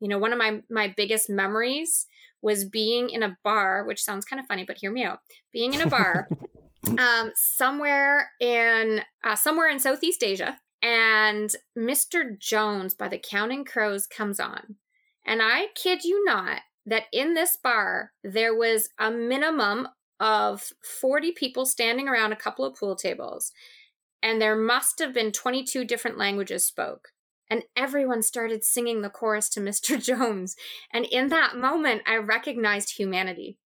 You know, one of my my biggest memories was being in a bar, which sounds kind of funny, but hear me out. Being in a bar um, somewhere in uh, somewhere in Southeast Asia, and Mr. Jones by the Counting Crows comes on, and I kid you not that in this bar there was a minimum of 40 people standing around a couple of pool tables and there must have been 22 different languages spoke and everyone started singing the chorus to Mr. Jones. And in that moment, I recognized humanity.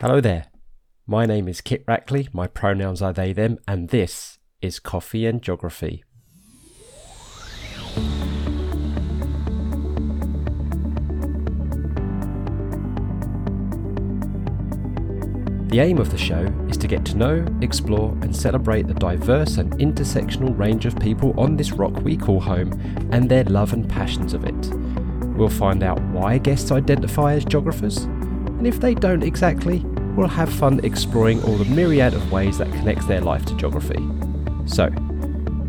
Hello there. My name is Kit Rackley. My pronouns are they, them, and this is Coffee and Geography. The aim of the show is to get to know, explore, and celebrate the diverse and intersectional range of people on this rock we call home and their love and passions of it. We'll find out why guests identify as geographers, and if they don't exactly, we'll have fun exploring all the myriad of ways that connects their life to geography. So,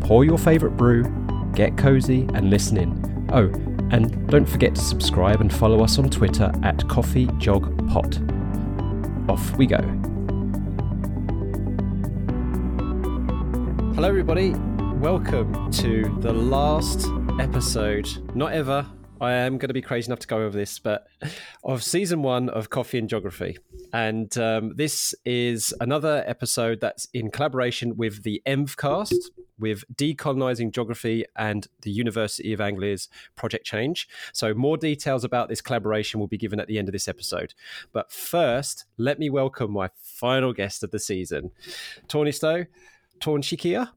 pour your favourite brew, get cozy, and listen in. Oh, and don't forget to subscribe and follow us on Twitter at CoffeeGeogPod off we go. Hello, everybody. Welcome to the last episode, not ever. I am going to be crazy enough to go over this, but of season one of Coffee and Geography. And um, this is another episode that's in collaboration with the ENVcast, with Decolonizing Geography and the University of Anglia's Project Change. So, more details about this collaboration will be given at the end of this episode. But first, let me welcome my final guest of the season, Tawny Stowe. Torn Shikia.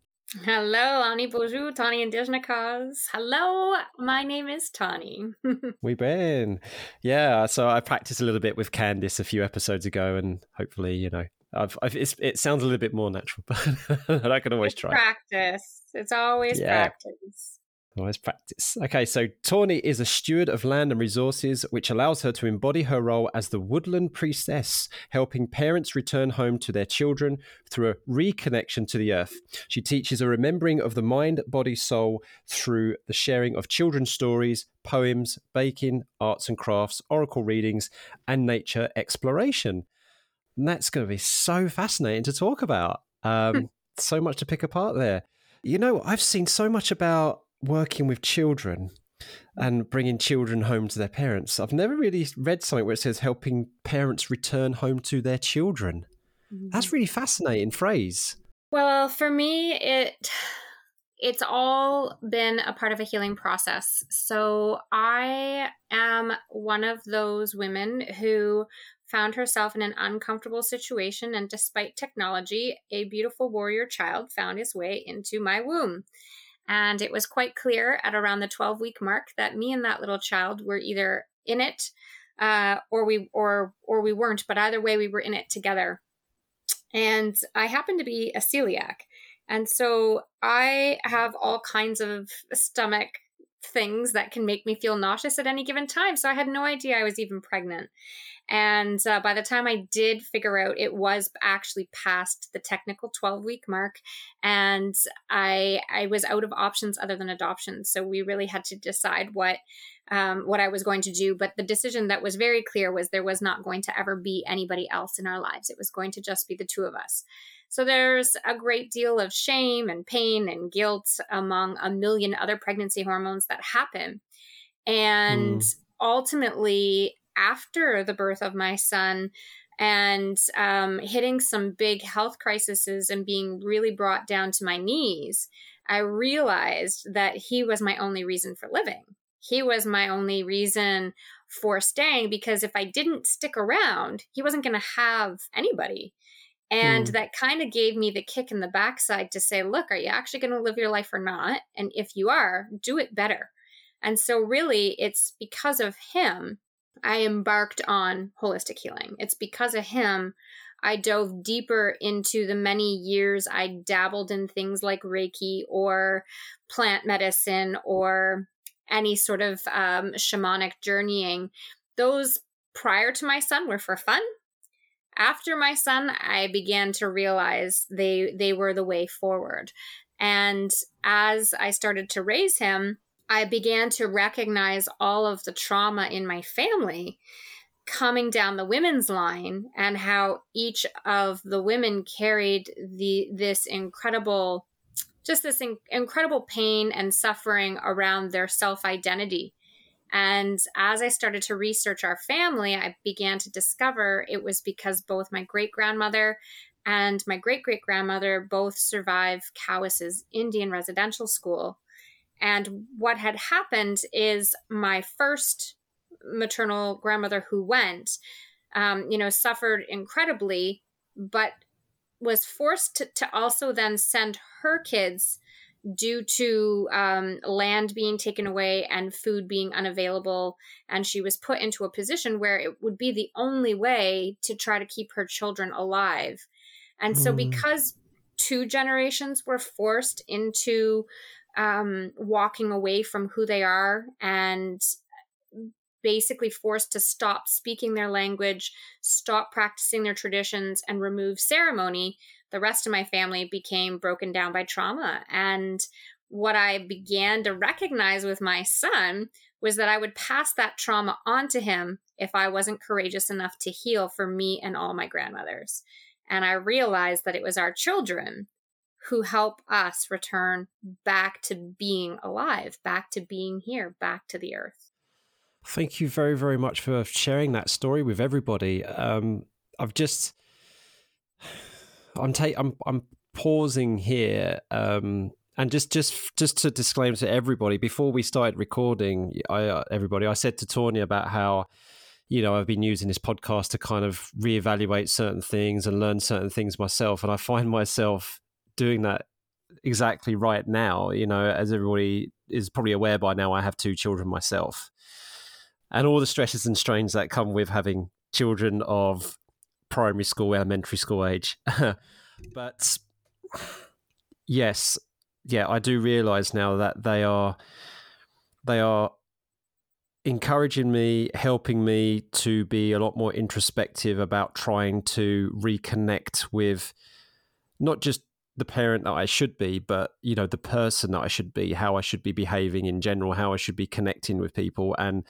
Hello, Ani Bonjour, Tani Indijnakas. Hello, my name is Tani. We've been. Yeah, so I practiced a little bit with Candice a few episodes ago, and hopefully, you know, I've, I've it sounds a little bit more natural, but I can always it's try. Practice. It's always yeah. practice. Always practice. Okay, so Tawny is a steward of land and resources, which allows her to embody her role as the woodland priestess, helping parents return home to their children through a reconnection to the earth. She teaches a remembering of the mind, body, soul through the sharing of children's stories, poems, baking, arts and crafts, oracle readings, and nature exploration. And that's going to be so fascinating to talk about. Um, so much to pick apart there. You know, I've seen so much about working with children and bringing children home to their parents. I've never really read something where it says helping parents return home to their children. Mm-hmm. That's really fascinating phrase. Well, for me, it it's all been a part of a healing process. So I am one of those women who found herself in an uncomfortable situation, and despite technology, a beautiful warrior child found his way into my womb. And it was quite clear at around the 12 week mark that me and that little child were either in it uh, or we or or we weren't, but either way we were in it together. And I happen to be a celiac. And so I have all kinds of stomach things that can make me feel nauseous at any given time. So I had no idea I was even pregnant. And uh, by the time I did figure out, it was actually past the technical 12 week mark, and I I was out of options other than adoption. So we really had to decide what um, what I was going to do. But the decision that was very clear was there was not going to ever be anybody else in our lives. It was going to just be the two of us. So there's a great deal of shame and pain and guilt among a million other pregnancy hormones that happen. And mm. ultimately, after the birth of my son and um, hitting some big health crises and being really brought down to my knees, I realized that he was my only reason for living. He was my only reason for staying because if I didn't stick around, he wasn't going to have anybody. And mm. that kind of gave me the kick in the backside to say, look, are you actually going to live your life or not? And if you are, do it better. And so, really, it's because of him I embarked on holistic healing. It's because of him I dove deeper into the many years I dabbled in things like Reiki or plant medicine or any sort of um, shamanic journeying. Those prior to my son were for fun. After my son, I began to realize they they were the way forward. And as I started to raise him, I began to recognize all of the trauma in my family coming down the women's line and how each of the women carried the this incredible just this in- incredible pain and suffering around their self-identity and as I started to research our family, I began to discover it was because both my great grandmother and my great great grandmother both survived Cowessess Indian residential school. And what had happened is my first maternal grandmother who went, um, you know, suffered incredibly, but was forced to, to also then send her kids due to um, land being taken away and food being unavailable. And she was put into a position where it would be the only way to try to keep her children alive. And so, mm. because two generations were forced into um, walking away from who they are and basically forced to stop speaking their language, stop practicing their traditions, and remove ceremony, the rest of my family became broken down by trauma. And what I began to recognize with my son was that I would pass that trauma on to him if I wasn't courageous enough to heal for me and all my grandmothers. And I realized that it was our children who help us return back to being alive, back to being here, back to the earth. Thank you very, very much for sharing that story with everybody. Um, I've just I'm ta- I'm I'm pausing here um, and just just just to disclaim to everybody before we started recording I uh, everybody I said to Tawny about how you know I've been using this podcast to kind of reevaluate certain things and learn certain things myself and I find myself doing that exactly right now you know as everybody is probably aware by now I have two children myself and all the stresses and strains that come with having children of primary school, elementary school age. but yes, yeah, I do realize now that they are they are encouraging me, helping me to be a lot more introspective about trying to reconnect with not just the parent that I should be, but you know, the person that I should be, how I should be behaving in general, how I should be connecting with people and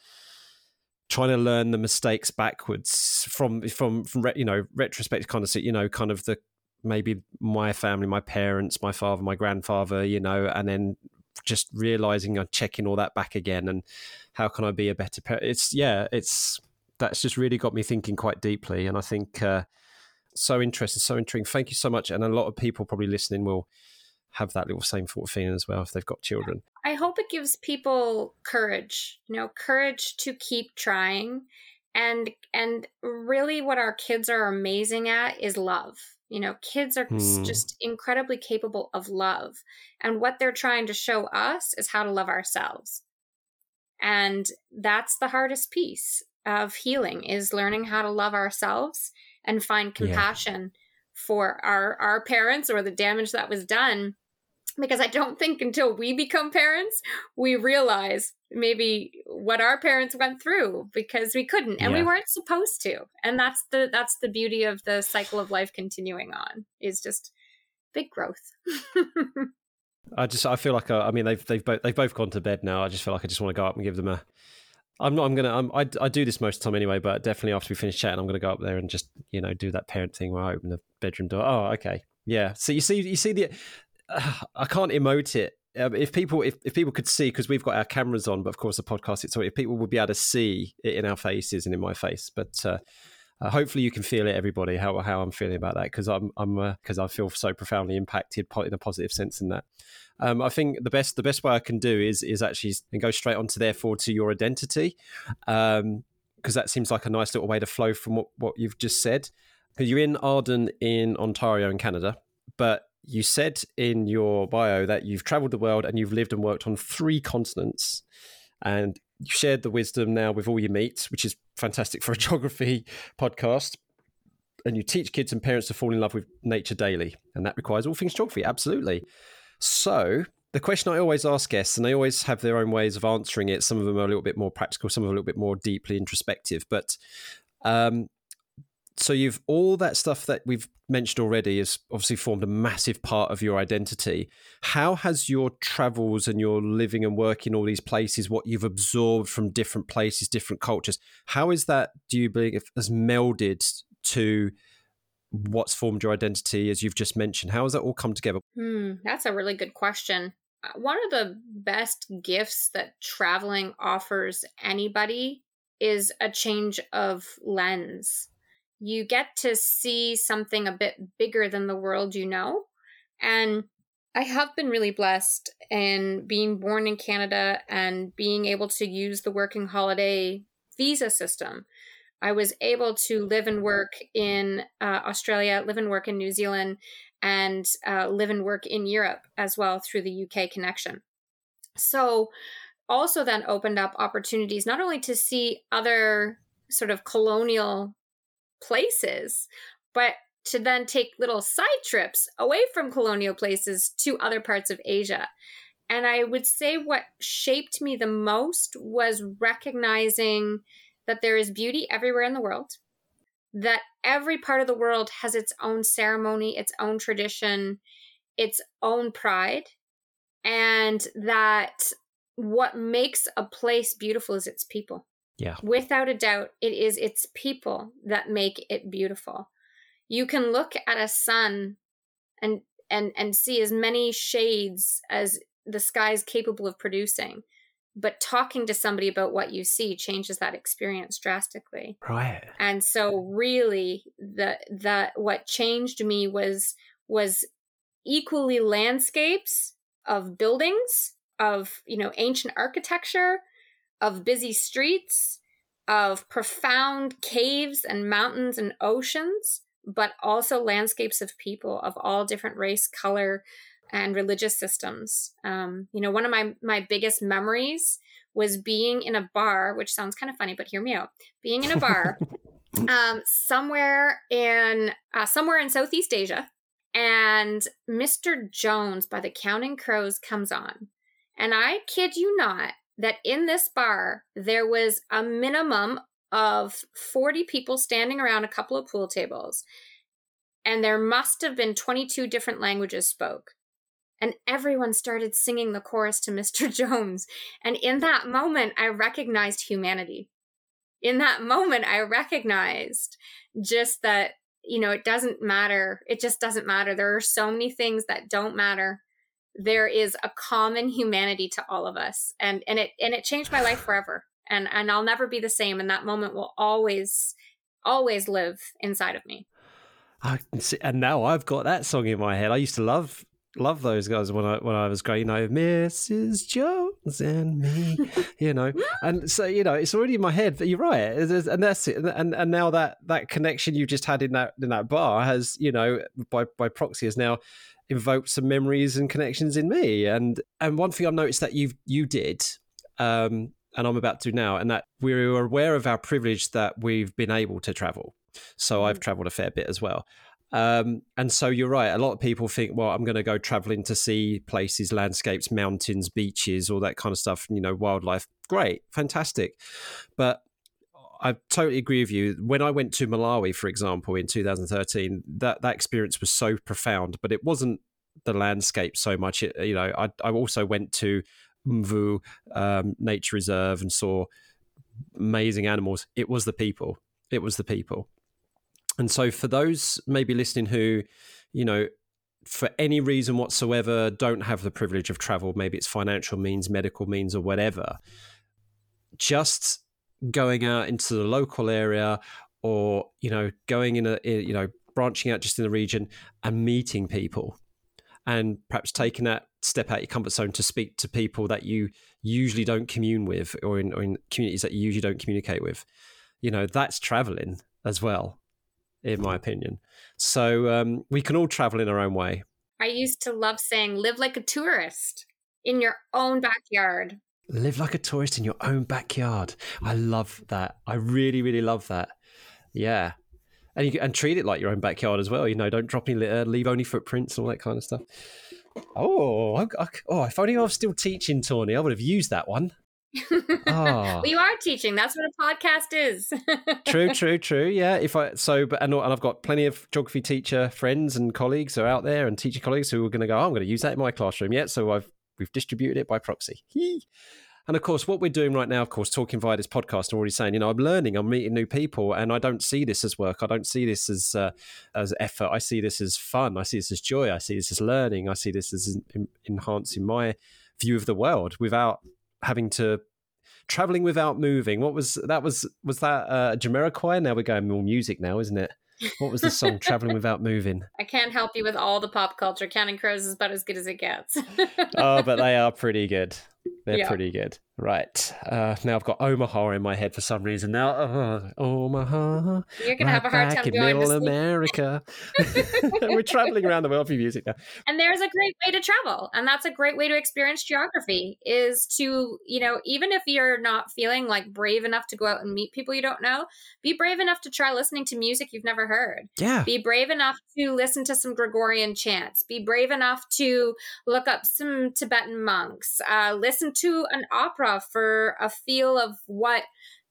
trying to learn the mistakes backwards from from from you know retrospect kind of you know kind of the maybe my family my parents my father my grandfather you know and then just realizing and checking all that back again and how can i be a better parent it's yeah it's that's just really got me thinking quite deeply and i think uh, so interesting so intriguing thank you so much and a lot of people probably listening will have that little same sort of feeling as well if they've got children. I hope it gives people courage, you know, courage to keep trying. And and really what our kids are amazing at is love. You know, kids are hmm. just incredibly capable of love. And what they're trying to show us is how to love ourselves. And that's the hardest piece of healing is learning how to love ourselves and find compassion yeah. for our our parents or the damage that was done because I don't think until we become parents, we realize maybe what our parents went through because we couldn't and yeah. we weren't supposed to. And that's the that's the beauty of the cycle of life continuing on is just big growth. I just I feel like uh, I mean they've they've both they've both gone to bed now. I just feel like I just want to go up and give them a. I'm not. I'm gonna. I'm, I I do this most of the time anyway, but definitely after we finish chatting, I'm gonna go up there and just you know do that parent thing where I open the bedroom door. Oh, okay, yeah. So you see, you see the I can't emote it. Um, if people if, if people could see because we've got our cameras on, but of course the podcast it's if people would be able to see it in our faces and in my face, but uh, uh, hopefully you can feel it, everybody, how how I'm feeling about that because I'm I'm because uh, I feel so profoundly impacted in a positive sense in that. Um, I think the best the best way I can do is is actually and go straight on to therefore to your identity, because um, that seems like a nice little way to flow from what, what you've just said. Because you're in Arden in Ontario in Canada, but you said in your bio that you've traveled the world and you've lived and worked on three continents and you've shared the wisdom now with all your meet which is fantastic for a geography podcast. And you teach kids and parents to fall in love with nature daily and that requires all things geography absolutely. So the question i always ask guests and they always have their own ways of answering it some of them are a little bit more practical some of them a little bit more deeply introspective but um, so you've all that stuff that we've mentioned already has obviously formed a massive part of your identity. How has your travels and your living and working all these places, what you've absorbed from different places, different cultures, how is that, do you believe, has melded to what's formed your identity, as you've just mentioned? How has that all come together? Hmm, that's a really good question. Uh, one of the best gifts that traveling offers anybody is a change of lens you get to see something a bit bigger than the world you know. And I have been really blessed in being born in Canada and being able to use the working holiday visa system. I was able to live and work in uh, Australia, live and work in New Zealand, and uh, live and work in Europe as well through the UK connection. So, also then opened up opportunities not only to see other sort of colonial places, but to then take little side trips away from colonial places to other parts of Asia. And I would say what shaped me the most was recognizing that there is beauty everywhere in the world, that every part of the world has its own ceremony, its own tradition, its own pride, and that what makes a place beautiful is its people. Yeah. Without a doubt, it is its people that make it beautiful. You can look at a sun and and and see as many shades as the sky is capable of producing. But talking to somebody about what you see changes that experience drastically. Right. And so really the the what changed me was was equally landscapes of buildings, of, you know, ancient architecture, of busy streets, of profound caves and mountains and oceans, but also landscapes of people of all different race, color, and religious systems. Um, you know, one of my my biggest memories was being in a bar, which sounds kind of funny, but hear me out. Being in a bar um, somewhere in uh, somewhere in Southeast Asia, and Mr. Jones by the Counting Crows comes on, and I kid you not, that in this bar, there was a minimum of 40 people standing around a couple of pool tables. And there must have been 22 different languages spoke. And everyone started singing the chorus to Mr. Jones. And in that moment, I recognized humanity. In that moment, I recognized just that, you know, it doesn't matter. It just doesn't matter. There are so many things that don't matter there is a common humanity to all of us. And and it and it changed my life forever. And and I'll never be the same. And that moment will always always live inside of me. I see, and now I've got that song in my head. I used to love love those guys when I when I was growing up. Mrs. Jones and me you know. And so you know it's already in my head but you're right. And that's it. And and now that that connection you just had in that in that bar has you know by by proxy is now invoked some memories and connections in me. And and one thing I've noticed that you you did, um, and I'm about to now, and that we're aware of our privilege that we've been able to travel. So I've mm. traveled a fair bit as well. Um, and so you're right. A lot of people think, well, I'm going to go traveling to see places, landscapes, mountains, beaches, all that kind of stuff. You know, wildlife. Great, fantastic. But I totally agree with you. When I went to Malawi, for example, in 2013, that that experience was so profound. But it wasn't the landscape so much. It, you know, I I also went to Mvu um, Nature Reserve and saw amazing animals. It was the people. It was the people. And so, for those maybe listening who, you know, for any reason whatsoever, don't have the privilege of travel, maybe it's financial means, medical means, or whatever, just going out into the local area or you know going in a you know branching out just in the region and meeting people. And perhaps taking that step out your comfort zone to speak to people that you usually don't commune with or in, or in communities that you usually don't communicate with. You know that's traveling as well in my opinion. So um, we can all travel in our own way. I used to love saying live like a tourist in your own backyard live like a tourist in your own backyard. I love that. I really, really love that. Yeah. And you and treat it like your own backyard as well. You know, don't drop any litter, uh, leave only footprints, and all that kind of stuff. Oh, I, I, oh! If only I was still teaching, Tawny, I would have used that one. Oh. well, you are teaching. That's what a podcast is. true, true, true. Yeah. If I so, but and, and I've got plenty of geography teacher friends and colleagues who are out there, and teacher colleagues who are going to go. Oh, I'm going to use that in my classroom. Yeah. So I've we've distributed it by proxy. And of course, what we're doing right now, of course, talking via this podcast, I'm already saying, you know, I'm learning, I'm meeting new people, and I don't see this as work. I don't see this as uh, as effort. I see this as fun. I see this as joy. I see this as learning. I see this as in, enhancing my view of the world without having to traveling without moving. What was that? Was was that uh, Jamiroquai? Now we're going more music now, isn't it? What was the song "Traveling Without Moving"? I can't help you with all the pop culture. Counting Crows is about as good as it gets. oh, but they are pretty good. They're yeah. pretty good. Right. Uh, now I've got Omaha in my head for some reason. Now, uh, Omaha. You're going right to have a hard time in going middle America. We're traveling around the world for music now. And there's a great way to travel. And that's a great way to experience geography is to, you know, even if you're not feeling like brave enough to go out and meet people you don't know, be brave enough to try listening to music you've never heard. Yeah. Be brave enough to listen to some Gregorian chants. Be brave enough to look up some Tibetan monks. Uh, listen to an opera for a feel of what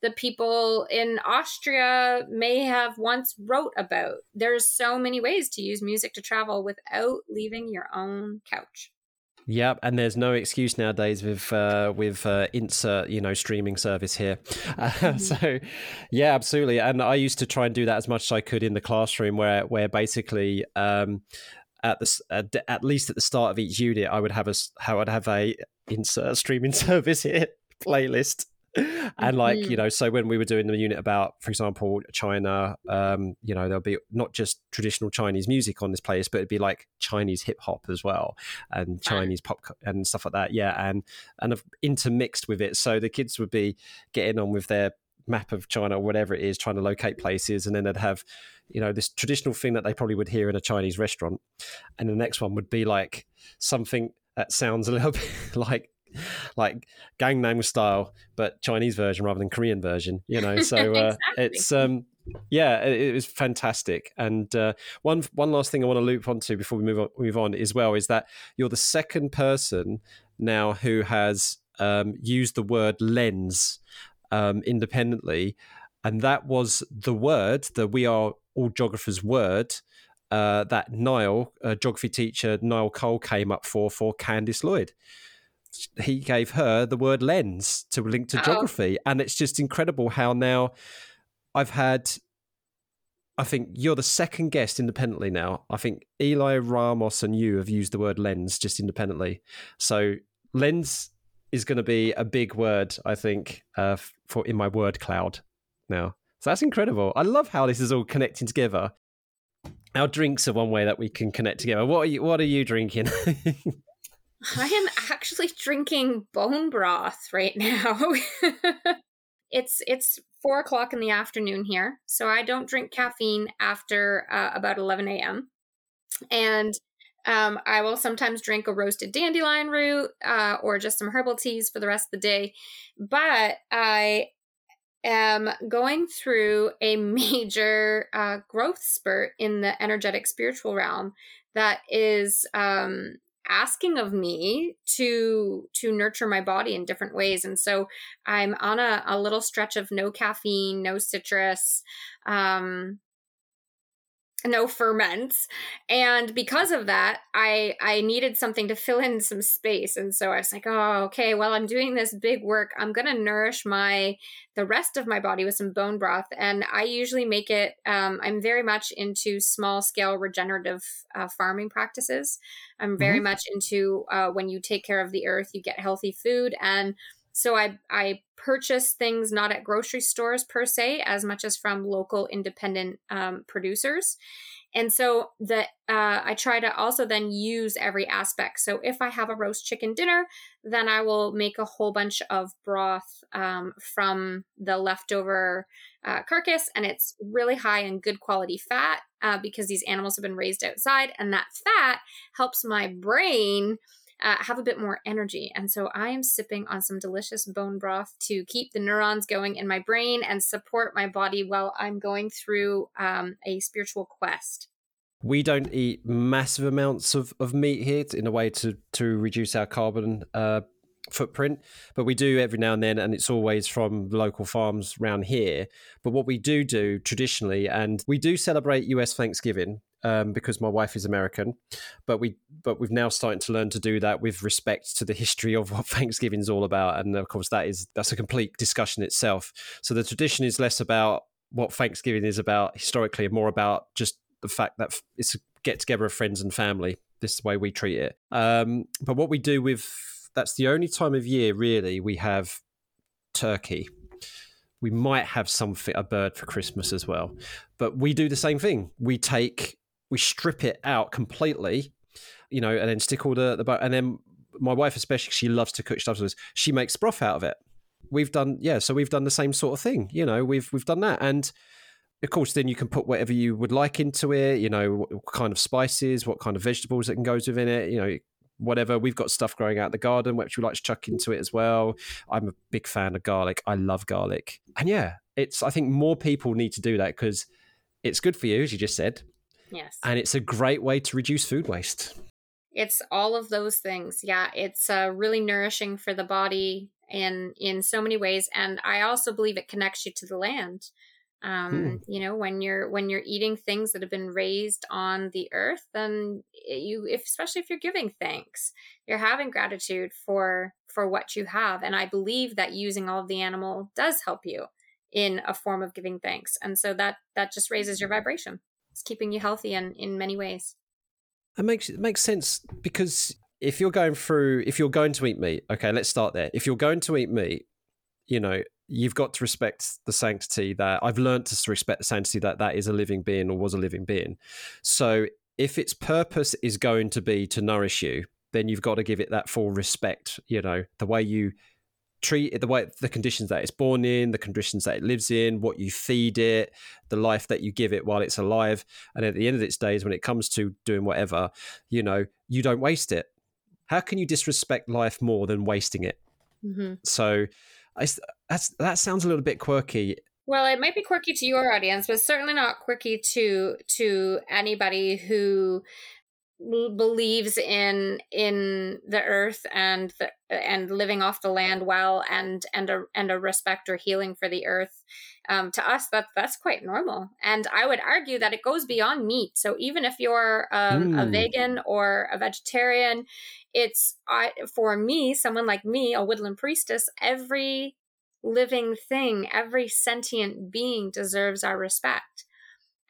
the people in Austria may have once wrote about. There's so many ways to use music to travel without leaving your own couch. Yep, and there's no excuse nowadays with uh, with uh, insert you know streaming service here. Uh, so, yeah, absolutely. And I used to try and do that as much as I could in the classroom, where where basically um, at the at, at least at the start of each unit, I would have a how I'd have a insert streaming service here playlist. and like mm-hmm. you know so when we were doing the unit about for example china um you know there'll be not just traditional chinese music on this playlist but it'd be like chinese hip hop as well and chinese pop and stuff like that yeah and and intermixed with it so the kids would be getting on with their map of china or whatever it is trying to locate places and then they'd have you know this traditional thing that they probably would hear in a chinese restaurant and the next one would be like something that sounds a little bit like like Gangnam style, but Chinese version rather than Korean version. You know, so uh, exactly. it's um, yeah, it, it was fantastic. And uh, one one last thing I want to loop onto before we move on move on as well is that you're the second person now who has um, used the word lens um, independently, and that was the word that we are all geographers word. Uh, that Niall, uh, geography teacher Niall Cole, came up for for Candice Lloyd he gave her the word lens to link to oh. geography. And it's just incredible how now I've had, I think you're the second guest independently now. I think Eli Ramos and you have used the word lens just independently. So lens is going to be a big word, I think, uh, for in my word cloud now. So that's incredible. I love how this is all connecting together. Our drinks are one way that we can connect together. What are you? What are you drinking? I am actually drinking bone broth right now. it's it's four o'clock in the afternoon here, so I don't drink caffeine after uh, about eleven a.m. And um, I will sometimes drink a roasted dandelion root uh, or just some herbal teas for the rest of the day. But I am going through a major uh, growth spurt in the energetic spiritual realm that is um, asking of me to to nurture my body in different ways. And so i'm on a, a little stretch of no caffeine no citrus um no ferments. And because of that i i needed something to fill in some space. And so i was like oh okay well i'm doing this big work. I'm gonna nourish my the rest of my body with some bone broth. And i usually make it um, i'm very much into small scale regenerative uh, farming practices. I'm very mm-hmm. much into uh, when you take care of the earth you get healthy food. And so I I purchase things not at grocery stores per se, as much as from local independent um, producers. And so that uh, I try to also then use every aspect. So if I have a roast chicken dinner, then I will make a whole bunch of broth um, from the leftover uh, carcass, and it's really high in good quality fat uh, because these animals have been raised outside, and that fat helps my brain uh, have a bit more energy. And so I am sipping on some delicious bone broth to keep the neurons going in my brain and support my body while I'm going through um, a spiritual quest. We don't eat massive amounts of, of meat here in a way to, to reduce our carbon uh, footprint, but we do every now and then, and it's always from local farms around here. But what we do do traditionally, and we do celebrate US Thanksgiving um, because my wife is American, but we but we've now started to learn to do that with respect to the history of what Thanksgiving is all about, and of course that is that's a complete discussion itself. So the tradition is less about what Thanksgiving is about historically, and more about just the fact that it's a get together of friends and family. This is the way we treat it. Um, but what we do with that's the only time of year really we have turkey. We might have something a bird for Christmas as well, but we do the same thing. We take we strip it out completely, you know, and then stick all the the and then my wife especially she loves to cook stuff. She makes broth out of it. We've done yeah, so we've done the same sort of thing. You know, we've we've done that and of course, then you can put whatever you would like into it. You know, what kind of spices, what kind of vegetables that can go within it. You know, whatever. We've got stuff growing out the garden which we like to chuck into it as well. I'm a big fan of garlic. I love garlic, and yeah, it's. I think more people need to do that because it's good for you, as you just said. Yes, and it's a great way to reduce food waste. It's all of those things. Yeah, it's uh, really nourishing for the body in in so many ways, and I also believe it connects you to the land um hmm. you know when you're when you're eating things that have been raised on the earth then you if especially if you're giving thanks you're having gratitude for for what you have and i believe that using all of the animal does help you in a form of giving thanks and so that that just raises your vibration. It's keeping you healthy in in many ways. It makes it makes sense because if you're going through if you're going to eat meat okay let's start there. If you're going to eat meat you know you've got to respect the sanctity that I've learned to respect the sanctity that that is a living being or was a living being. So if its purpose is going to be to nourish you, then you've got to give it that full respect. You know, the way you treat it, the way the conditions that it's born in, the conditions that it lives in, what you feed it, the life that you give it while it's alive. And at the end of its days, when it comes to doing whatever, you know, you don't waste it. How can you disrespect life more than wasting it? Mm-hmm. So I, that's that sounds a little bit quirky. Well, it might be quirky to your audience, but certainly not quirky to to anybody who believes in in the earth and the, and living off the land well and and a and a respect or healing for the earth um, to us that that's quite normal and i would argue that it goes beyond meat so even if you're um, mm. a vegan or a vegetarian it's I, for me someone like me a woodland priestess every living thing every sentient being deserves our respect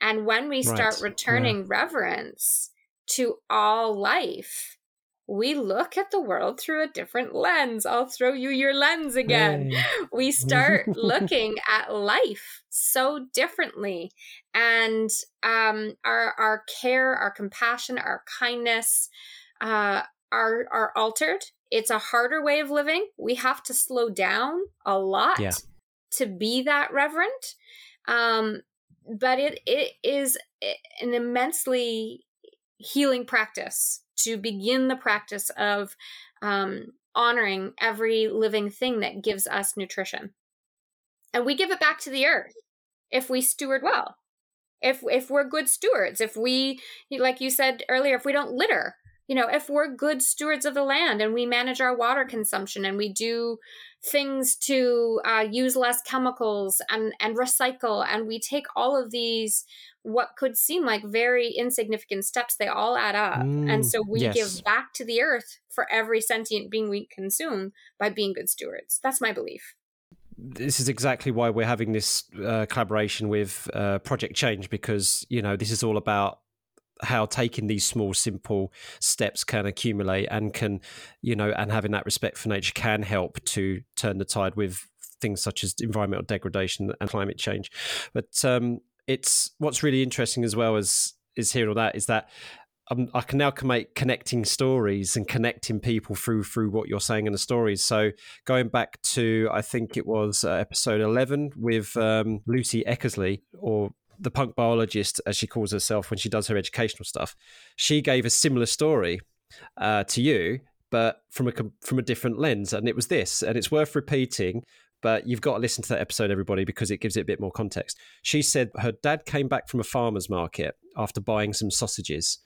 and when we start right. returning yeah. reverence to all life we look at the world through a different lens. I'll throw you your lens again. Hey. We start looking at life so differently. And um, our, our care, our compassion, our kindness uh, are, are altered. It's a harder way of living. We have to slow down a lot yeah. to be that reverent. Um, but it, it is an immensely healing practice to begin the practice of um, honoring every living thing that gives us nutrition. And we give it back to the earth if we steward well. If if we're good stewards, if we like you said earlier, if we don't litter, you know, if we're good stewards of the land and we manage our water consumption and we do things to uh, use less chemicals and and recycle and we take all of these what could seem like very insignificant steps, they all add up. Mm, and so we yes. give back to the earth for every sentient being we consume by being good stewards. That's my belief. This is exactly why we're having this uh, collaboration with uh, Project Change because, you know, this is all about how taking these small simple steps can accumulate and can you know and having that respect for nature can help to turn the tide with things such as environmental degradation and climate change but um, it's what's really interesting as well as is hearing all that is that um, I can now make connecting stories and connecting people through through what you're saying in the stories. So going back to I think it was uh, episode eleven with um, Lucy Eckersley or the punk biologist as she calls herself when she does her educational stuff. She gave a similar story uh, to you, but from a from a different lens, and it was this, and it's worth repeating but you've got to listen to that episode, everybody, because it gives it a bit more context. She said her dad came back from a farmer's market after buying some sausages,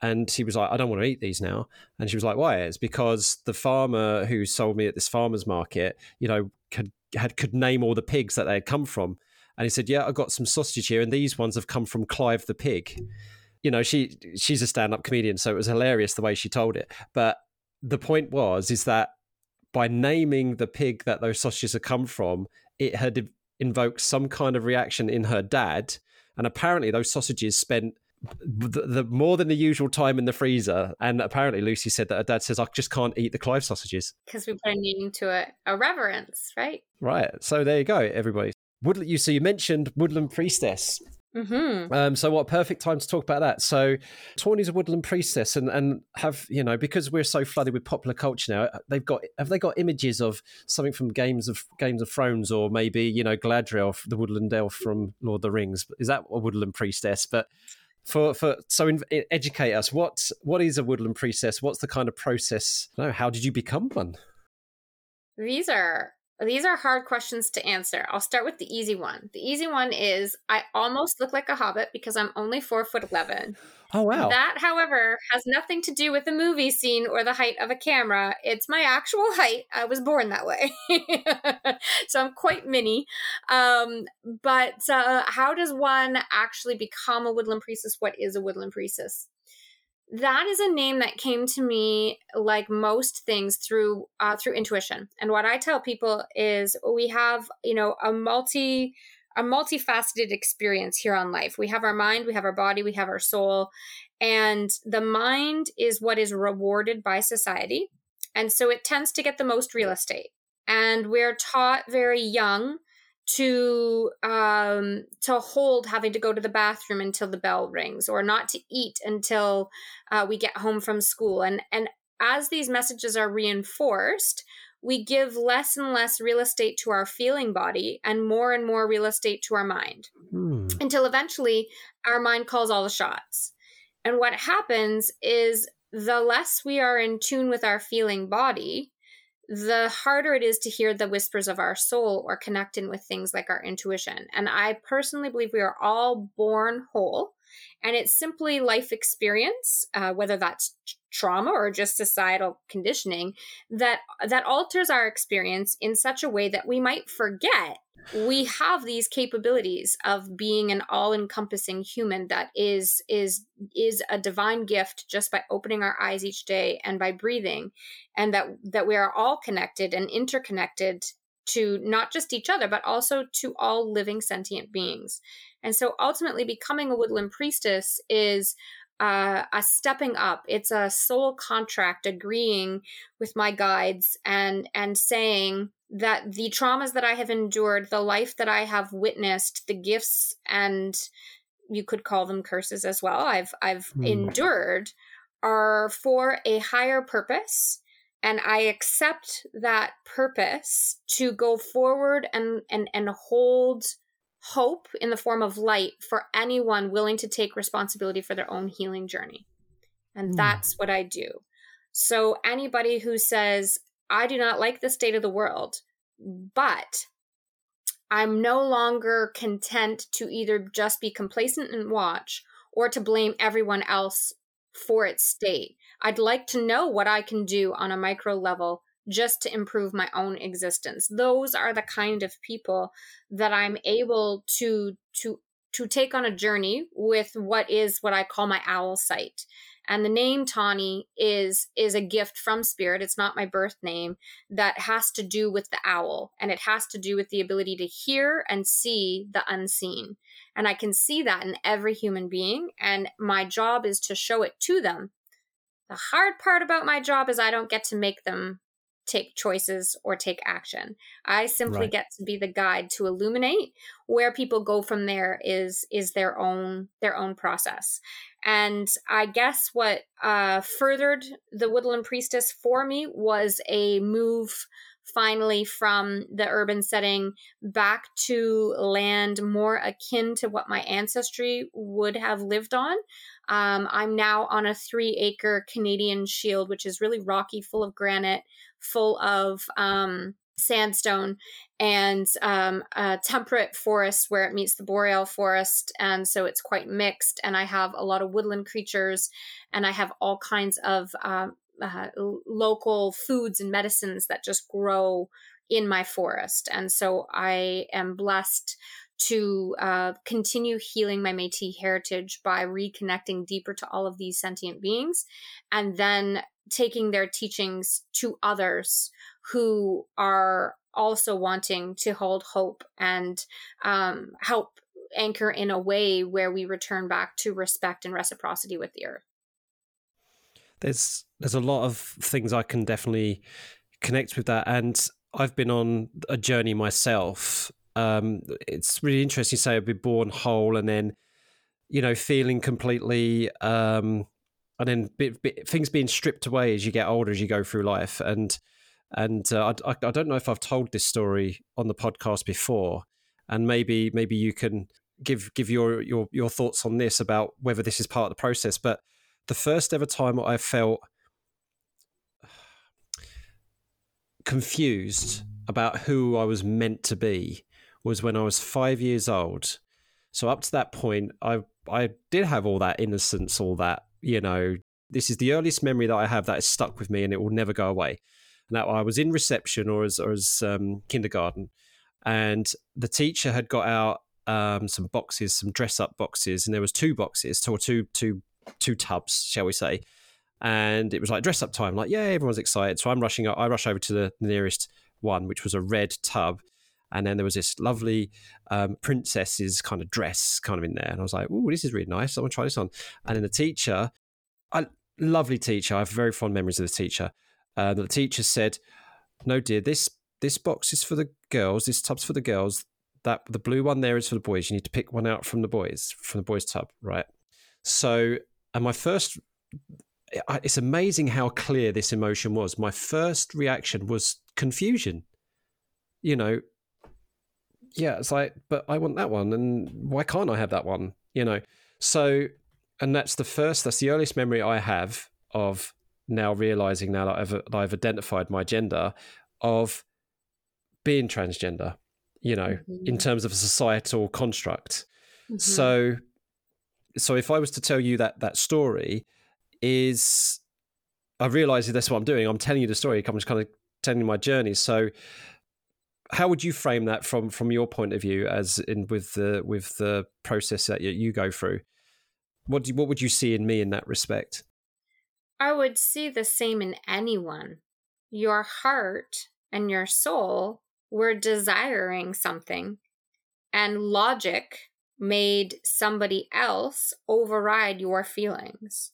And he was like, I don't want to eat these now. And she was like, Why? It's because the farmer who sold me at this farmer's market, you know, could had could name all the pigs that they had come from. And he said, Yeah, I got some sausage here, and these ones have come from Clive the pig. You know, she she's a stand-up comedian, so it was hilarious the way she told it. But the point was is that by naming the pig that those sausages had come from, it had invoked some kind of reaction in her dad. And apparently those sausages spent the, the, more than the usual time in the freezer. And apparently, Lucy said that her dad says, "I just can't eat the Clive sausages because we put a name to it, a reverence, right?" Right. So there you go, everybody. Woodland. You so you mentioned Woodland Priestess. Mm-hmm. Um, so what perfect time to talk about that. So Tawny's a woodland priestess and, and have, you know, because we're so flooded with popular culture now, they've got have they got images of something from games of Games of Thrones or maybe, you know, Galadriel, the woodland elf from Lord of the Rings. Is that a woodland priestess? But for for so in, educate us what what is a woodland priestess what's the kind of process no how did you become one these are these are hard questions to answer. I'll start with the easy one. The easy one is I almost look like a hobbit because I'm only four foot eleven. Oh wow! That, however, has nothing to do with the movie scene or the height of a camera. It's my actual height. I was born that way, so I'm quite mini. Um, but uh, how does one actually become a woodland priestess? What is a woodland priestess? That is a name that came to me like most things through uh, through intuition. And what i tell people is we have you know a multi a multifaceted experience here on life. We have our mind we have our body we have our soul and the mind is what is rewarded by society. And so it tends to get the most real estate. And we're taught very young to um to hold having to go to the bathroom until the bell rings or not to eat until uh, we get home from school and and as these messages are reinforced we give less and less real estate to our feeling body and more and more real estate to our mind hmm. until eventually our mind calls all the shots and what happens is the less we are in tune with our feeling body the harder it is to hear the whispers of our soul or connect in with things like our intuition. And I personally believe we are all born whole. And it's simply life experience, uh, whether that's trauma or just societal conditioning, that that alters our experience in such a way that we might forget we have these capabilities of being an all-encompassing human that is is is a divine gift just by opening our eyes each day and by breathing and that that we are all connected and interconnected to not just each other but also to all living sentient beings and so ultimately becoming a woodland priestess is uh, a stepping up it's a soul contract agreeing with my guides and and saying that the traumas that I have endured, the life that I have witnessed, the gifts and you could call them curses as well. I've I've mm. endured are for a higher purpose and I accept that purpose to go forward and and and hold hope in the form of light for anyone willing to take responsibility for their own healing journey. And mm. that's what I do. So anybody who says I do not like the state of the world, but I'm no longer content to either just be complacent and watch or to blame everyone else for its state. I'd like to know what I can do on a micro level just to improve my own existence. Those are the kind of people that I'm able to to to take on a journey with what is what I call my owl sight. And the name Tawny is is a gift from spirit. It's not my birth name. That has to do with the owl and it has to do with the ability to hear and see the unseen. And i can see that in every human being and my job is to show it to them the hard part about my job is i don't get to make them take choices or take action. I simply right. get to be the guide to illuminate where people go from there is is their own their own process. And I guess what uh, furthered the woodland priestess for me was a move finally from the urban setting back to land more akin to what my ancestry would have lived on. Um, I'm now on a three acre Canadian shield, which is really rocky, full of granite, full of um, sandstone and um, a temperate forest where it meets the boreal forest and so it's quite mixed and i have a lot of woodland creatures and i have all kinds of um, uh, local foods and medicines that just grow in my forest and so i am blessed to uh, continue healing my Métis heritage by reconnecting deeper to all of these sentient beings and then taking their teachings to others who are also wanting to hold hope and um, help anchor in a way where we return back to respect and reciprocity with the earth. There's there's a lot of things I can definitely connect with that, and I've been on a journey myself. Um, it's really interesting to say I've been born whole, and then you know feeling completely um, and then bit, bit, things being stripped away as you get older as you go through life. And and uh, I, I don't know if I've told this story on the podcast before. And maybe maybe you can give give your your your thoughts on this about whether this is part of the process. But the first ever time I felt confused about who I was meant to be was when I was 5 years old so up to that point I I did have all that innocence all that you know, this is the earliest memory that I have that is stuck with me and it will never go away. And that I was in reception or as, or as um, kindergarten, and the teacher had got out um, some boxes, some dress up boxes, and there was two boxes or two two two tubs, shall we say? And it was like dress up time, like yeah, everyone's excited. So I'm rushing. I rush over to the nearest one, which was a red tub, and then there was this lovely um, princess's kind of dress kind of in there. And I was like, oh, this is really nice. I want to try this on. And then the teacher, a lovely teacher, I have very fond memories of the teacher. Uh, the teacher said, no, dear, this this box is for the girls. This tub's for the girls. That the blue one there is for the boys. You need to pick one out from the boys, from the boys' tub, right? So, and my first, it's amazing how clear this emotion was. My first reaction was confusion. You know, yeah, it's like, but I want that one, and why can't I have that one? You know, so, and that's the first, that's the earliest memory I have of now realizing now that I've, that I've identified my gender of being transgender, you know, mm-hmm. in terms of a societal construct. Mm-hmm. So, so if I was to tell you that that story is, I realize that's what I'm doing. I'm telling you the story. I'm just kind of telling you my journey. So, how would you frame that from from your point of view as in with the with the process that you go through what do, what would you see in me in that respect i would see the same in anyone your heart and your soul were desiring something and logic made somebody else override your feelings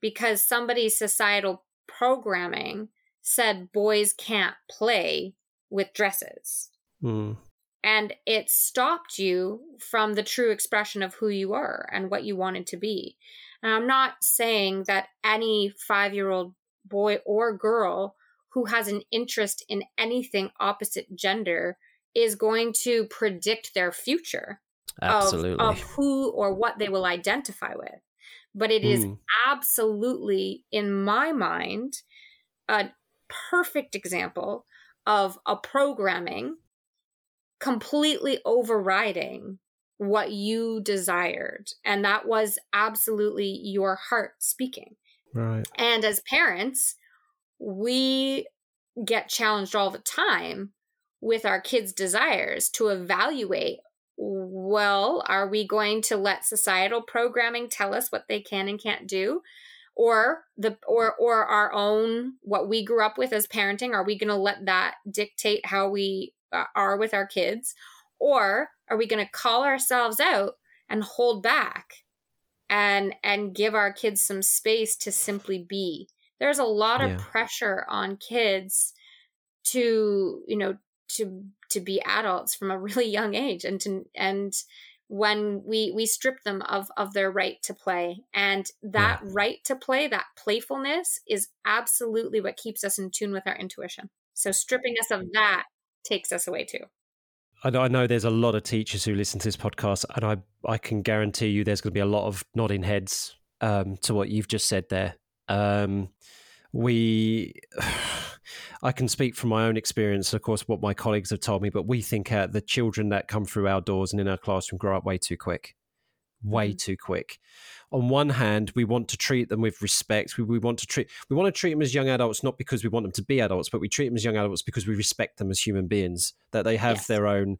because somebody's societal programming said boys can't play with dresses. Mm. And it stopped you from the true expression of who you were and what you wanted to be. And I'm not saying that any five year old boy or girl who has an interest in anything opposite gender is going to predict their future absolutely. Of, of who or what they will identify with. But it is mm. absolutely, in my mind, a perfect example of a programming completely overriding what you desired. And that was absolutely your heart speaking. Right. And as parents, we get challenged all the time with our kids' desires to evaluate well, are we going to let societal programming tell us what they can and can't do? or the or or our own what we grew up with as parenting are we going to let that dictate how we uh, are with our kids? Or are we going to call ourselves out and hold back and and give our kids some space to simply be? There's a lot of pressure on kids to you know to to be adults from a really young age and to and when we we strip them of of their right to play and that yeah. right to play that playfulness is absolutely what keeps us in tune with our intuition so stripping us of that takes us away too I know, I know there's a lot of teachers who listen to this podcast, and I, I can guarantee you there's going to be a lot of nodding heads um, to what you've just said there. Um, we I can speak from my own experience, of course, what my colleagues have told me, but we think uh, the children that come through our doors and in our classroom grow up way too quick, way mm-hmm. too quick. On one hand, we want to treat them with respect. We, we want to treat we want to treat them as young adults, not because we want them to be adults, but we treat them as young adults because we respect them as human beings. That they have yes. their own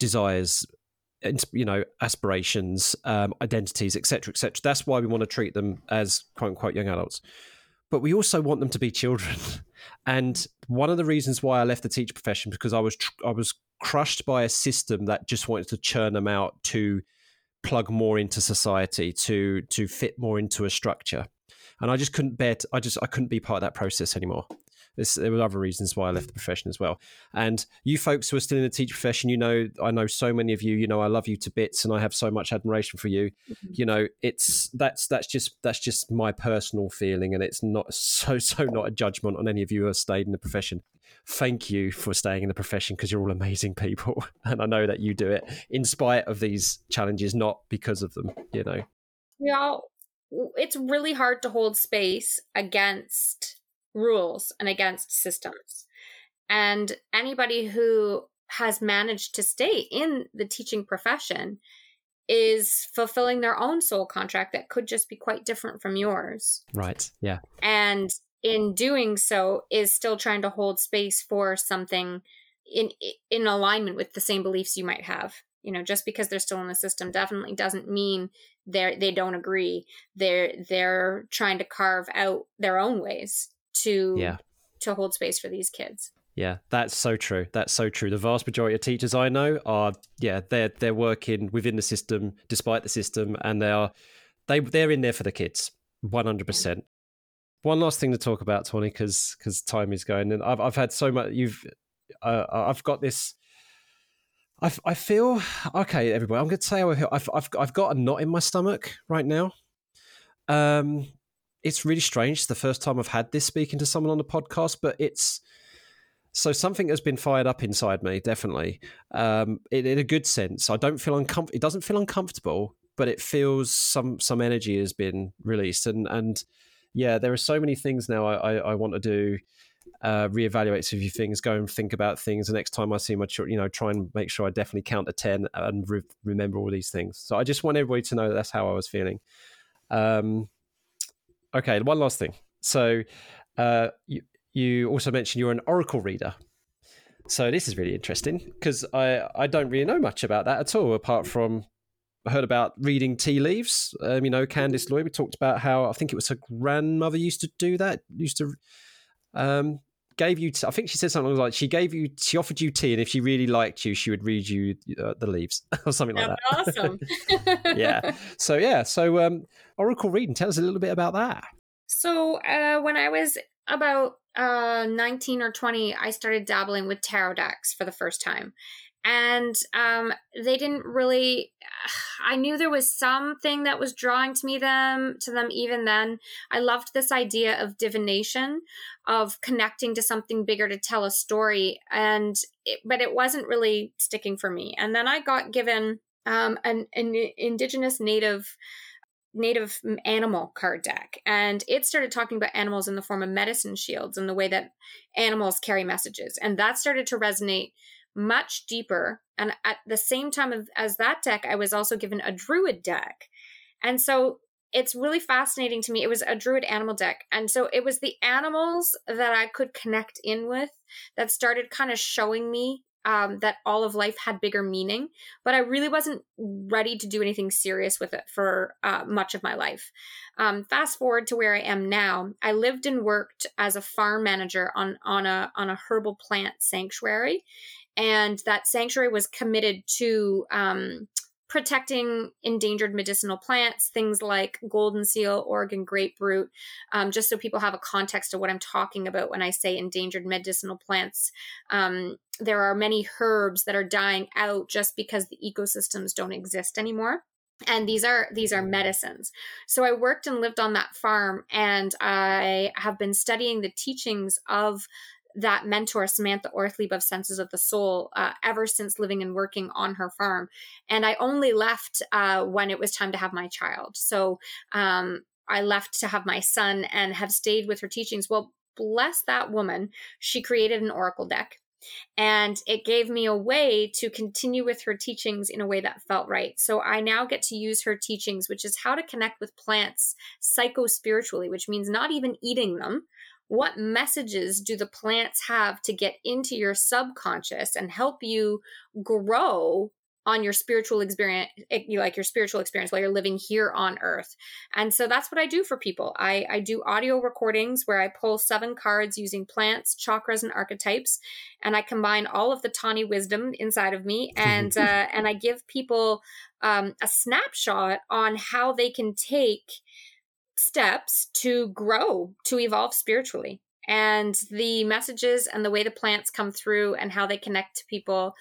desires, you know, aspirations, um, identities, etc., etc. That's why we want to treat them as quote unquote young adults but we also want them to be children. And one of the reasons why I left the teacher profession because I was tr- I was crushed by a system that just wanted to churn them out to plug more into society, to to fit more into a structure. And I just couldn't bear. I just I couldn't be part of that process anymore there were other reasons why I left the profession as well. And you folks who are still in the teacher profession, you know, I know so many of you. You know, I love you to bits, and I have so much admiration for you. Mm-hmm. You know, it's that's that's just that's just my personal feeling, and it's not so so not a judgment on any of you who have stayed in the profession. Thank you for staying in the profession because you're all amazing people, and I know that you do it in spite of these challenges, not because of them. You know. Yeah, it's really hard to hold space against rules and against systems. And anybody who has managed to stay in the teaching profession is fulfilling their own soul contract that could just be quite different from yours. Right. Yeah. And in doing so is still trying to hold space for something in in alignment with the same beliefs you might have. You know, just because they're still in the system definitely doesn't mean they're they don't agree. They're they're trying to carve out their own ways to yeah. to hold space for these kids. Yeah, that's so true. That's so true. The vast majority of teachers I know are yeah, they're they're working within the system despite the system and they are they they're in there for the kids. 100%. One last thing to talk about Tawny cuz cuz time is going and I've I've had so much you've uh, I've got this I, I feel okay everybody I'm going to say how I feel I've, I've I've got a knot in my stomach right now um it's really strange. It's the first time I've had this speaking to someone on the podcast, but it's so something has been fired up inside me, definitely, um, in, in, a good sense. I don't feel uncomfortable. It doesn't feel uncomfortable, but it feels some some energy has been released, and and yeah, there are so many things now I I, I want to do. Uh, reevaluate a few things, go and think about things. The next time I see my children, you know, try and make sure I definitely count to ten and re- remember all these things. So I just want everybody to know that that's how I was feeling. Um, Okay, one last thing. So, uh, you, you also mentioned you're an Oracle reader. So this is really interesting because I I don't really know much about that at all, apart from I heard about reading tea leaves. Um, you know, Candice Lloyd. We talked about how I think it was her grandmother used to do that. Used to um, gave you. T- I think she said something like she gave you. She offered you tea, and if she really liked you, she would read you uh, the leaves or something like that. Awesome. yeah. So yeah. So um, Oracle reading. Tell us a little bit about that. So uh, when I was about uh, 19 or 20, I started dabbling with tarot decks for the first time. And um, they didn't really. I knew there was something that was drawing to me them to them even then. I loved this idea of divination, of connecting to something bigger to tell a story, and it, but it wasn't really sticking for me. And then I got given um, an, an indigenous native native animal card deck and it started talking about animals in the form of medicine shields and the way that animals carry messages and that started to resonate much deeper and at the same time as that deck i was also given a druid deck and so it's really fascinating to me it was a druid animal deck and so it was the animals that i could connect in with that started kind of showing me um, that all of life had bigger meaning, but I really wasn't ready to do anything serious with it for uh, much of my life. Um, fast forward to where I am now. I lived and worked as a farm manager on on a on a herbal plant sanctuary, and that sanctuary was committed to um, protecting endangered medicinal plants, things like golden seal, Oregon grape root, um, just so people have a context of what I'm talking about when I say endangered medicinal plants. Um, there are many herbs that are dying out just because the ecosystems don't exist anymore and these are these are medicines so i worked and lived on that farm and i have been studying the teachings of that mentor, Samantha Orthlieb of Senses of the Soul, uh, ever since living and working on her farm. And I only left uh, when it was time to have my child. So um, I left to have my son and have stayed with her teachings. Well, bless that woman. She created an oracle deck and it gave me a way to continue with her teachings in a way that felt right. So I now get to use her teachings, which is how to connect with plants psycho spiritually, which means not even eating them. What messages do the plants have to get into your subconscious and help you grow on your spiritual experience eh, like your spiritual experience while you're living here on earth? And so that's what i do for people. I i do audio recordings where i pull seven cards using plants chakras and archetypes and i combine all of the tawny wisdom inside of me and uh, and i give people um, a snapshot on how they can take steps to grow to evolve spiritually. And the messages and the way the plants come through and how they connect to people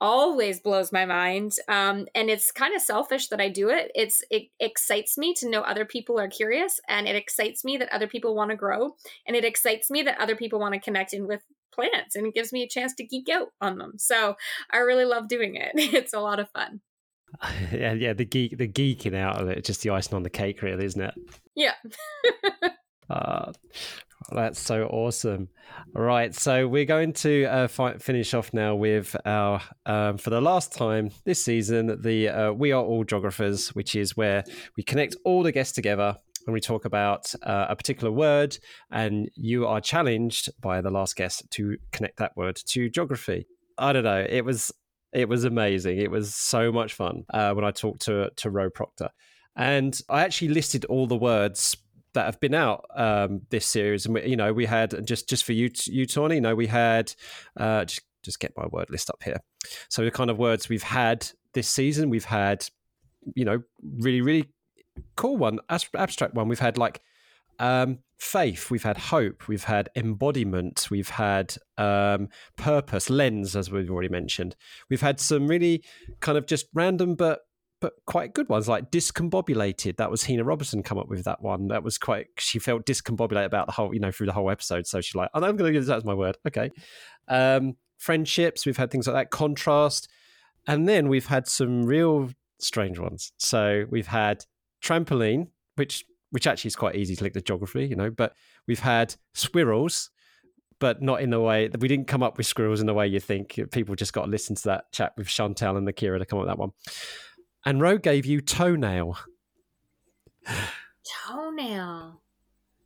always blows my mind. Um, and it's kind of selfish that i do it. It's it excites me to know other people are curious and it excites me that other people want to grow and it excites me that other people want to connect in with plants and it gives me a chance to geek out on them. So i really love doing it. It's a lot of fun. Yeah yeah the geek the geeking out of it just the icing on the cake really isn't it yeah uh, that's so awesome. All right, so we're going to uh, fi- finish off now with our, um, for the last time this season, the uh, We Are All Geographers, which is where we connect all the guests together and we talk about uh, a particular word, and you are challenged by the last guest to connect that word to geography. I don't know, it was it was amazing. It was so much fun uh, when I talked to to Ro Proctor, and I actually listed all the words that have been out um, this series, and we, you know we had just just for you, you Tawny. You know we had uh, just just get my word list up here. So the kind of words we've had this season, we've had you know really really cool one abstract one. We've had like um, faith, we've had hope, we've had embodiment, we've had um, purpose, lens, as we've already mentioned. We've had some really kind of just random but but quite good ones like discombobulated. That was Hina Robertson come up with that one. That was quite. She felt discombobulated about the whole, you know, through the whole episode. So she's like, oh, I'm going to use that as my word. Okay. Um, friendships. We've had things like that. Contrast, and then we've had some real strange ones. So we've had trampoline, which which actually is quite easy to link to geography, you know. But we've had squirrels, but not in the way that we didn't come up with squirrels in the way you think. People just got to listen to that chat with Chantel and Akira to come up with that one. And Ro gave you toenail. Toenail.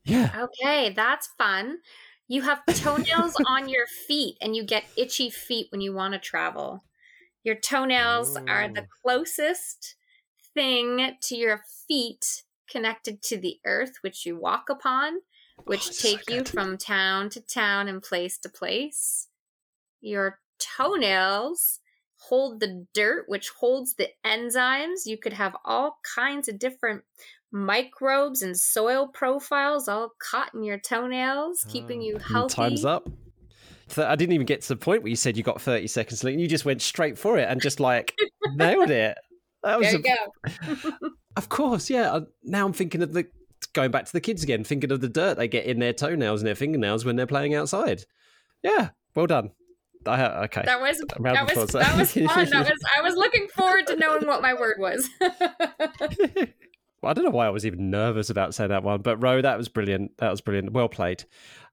Yeah. Okay, that's fun. You have toenails on your feet and you get itchy feet when you want to travel. Your toenails Ooh. are the oh. closest thing to your feet connected to the earth which you walk upon, which oh, take so you from town to town and place to place. Your toenails hold the dirt, which holds the enzymes. You could have all kinds of different microbes and soil profiles all caught in your toenails, keeping you ah, healthy. Time's up. I didn't even get to the point where you said you got 30 seconds left. You just went straight for it and just like nailed it. That was there you a... go. of course, yeah. Now I'm thinking of the going back to the kids again, thinking of the dirt they get in their toenails and their fingernails when they're playing outside. Yeah, well done. I, okay. That was that was, that was fun. That was I was looking forward to knowing what my word was. well, I don't know why I was even nervous about saying that one, but Ro, that was brilliant. That was brilliant. Well played.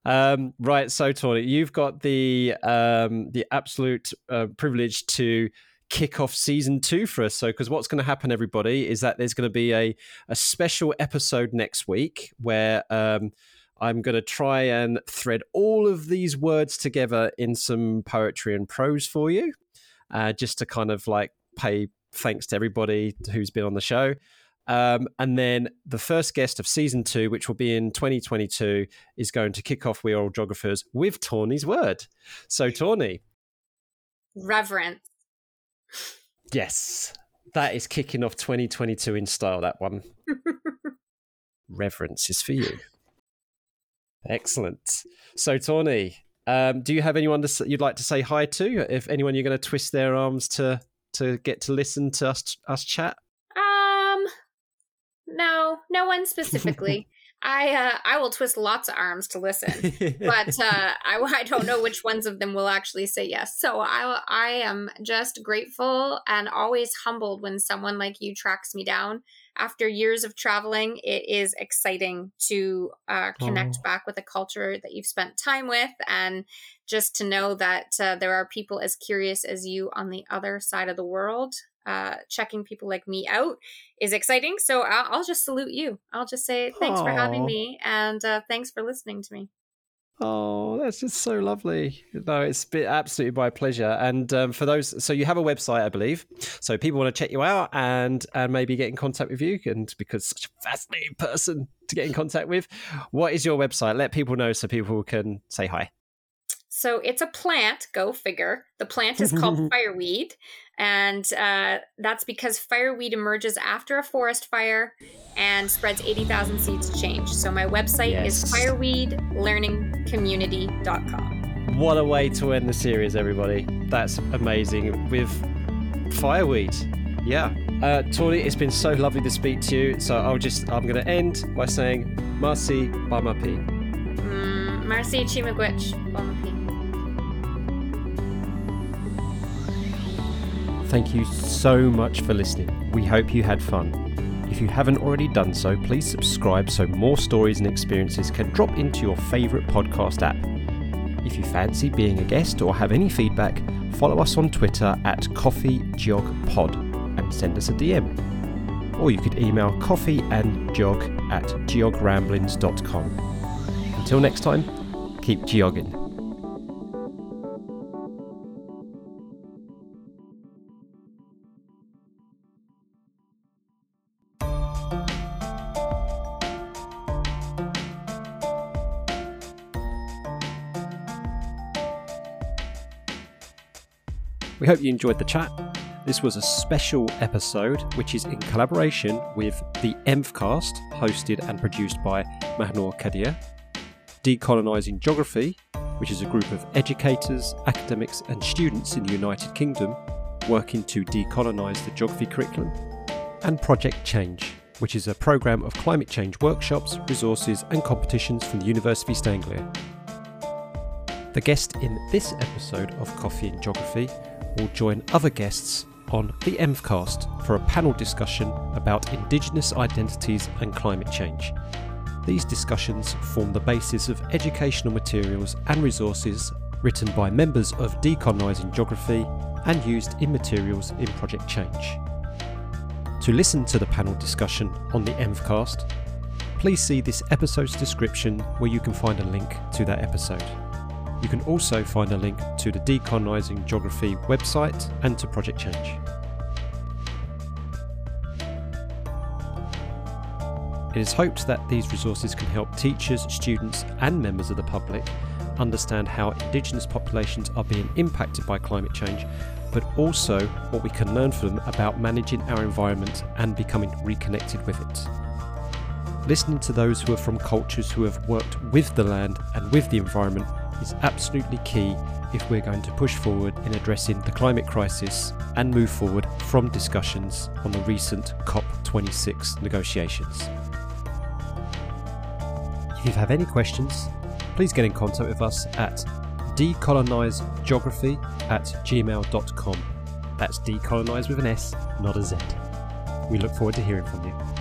Um, right, so Tawny, you've got the um, the absolute uh, privilege to kick off season two for us. So, because what's going to happen, everybody, is that there's going to be a a special episode next week where. Um, I'm going to try and thread all of these words together in some poetry and prose for you, uh, just to kind of like pay thanks to everybody who's been on the show. Um, and then the first guest of season two, which will be in 2022, is going to kick off We Are All Geographers with Tawny's word. So, Tawny. Reverence. Yes, that is kicking off 2022 in style, that one. Reverence is for you. Excellent. So, Tawny, um, do you have anyone to, you'd like to say hi to? If anyone you're going to twist their arms to to get to listen to us us chat? Um, no, no one specifically. I uh, I will twist lots of arms to listen, but uh, I I don't know which ones of them will actually say yes. So I I am just grateful and always humbled when someone like you tracks me down. After years of traveling, it is exciting to uh, connect oh. back with a culture that you've spent time with, and just to know that uh, there are people as curious as you on the other side of the world uh, checking people like me out is exciting. So I'll, I'll just salute you. I'll just say thanks for having me and uh, thanks for listening to me. Oh, that's just so lovely. No, it's been absolutely my pleasure. And um, for those, so you have a website, I believe. So people want to check you out and and maybe get in contact with you. And because such a fascinating person to get in contact with, what is your website? Let people know so people can say hi. So it's a plant, go figure. The plant is called fireweed. And uh, that's because fireweed emerges after a forest fire and spreads 80,000 seeds to change. So my website yes. is fireweedlearningcommunity.com. What a way to end the series, everybody. That's amazing. With fireweed. Yeah. Uh, Tawny, it's been so lovely to speak to you. So I'll just, I'm going to end by saying, Merci, Bamapi. Mm, merci, Chimagwich, Bamapi. Thank you so much for listening. We hope you had fun. If you haven't already done so, please subscribe so more stories and experiences can drop into your favourite podcast app. If you fancy being a guest or have any feedback, follow us on Twitter at CoffeeGeogPod and send us a DM. Or you could email coffeeandgeog at geogramblings.com. Until next time, keep geogging. We hope you enjoyed the chat. This was a special episode, which is in collaboration with the EMFcast, hosted and produced by Mahnor Kadir, Decolonising Geography, which is a group of educators, academics, and students in the United Kingdom working to decolonise the geography curriculum, and Project Change, which is a programme of climate change workshops, resources, and competitions from the University of East Anglia. The guest in this episode of Coffee and Geography will join other guests on the EMFcast for a panel discussion about Indigenous identities and climate change. These discussions form the basis of educational materials and resources written by members of Decolonising Geography and used in materials in Project Change. To listen to the panel discussion on the EMFcast, please see this episode's description where you can find a link to that episode. You can also find a link to the Decolonising Geography website and to Project Change. It is hoped that these resources can help teachers, students, and members of the public understand how Indigenous populations are being impacted by climate change, but also what we can learn from them about managing our environment and becoming reconnected with it. Listening to those who are from cultures who have worked with the land and with the environment is absolutely key if we're going to push forward in addressing the climate crisis and move forward from discussions on the recent COP26 negotiations. If you have any questions, please get in contact with us at decolonisgeography at gmail.com. That's decolonise with an S, not a Z. We look forward to hearing from you.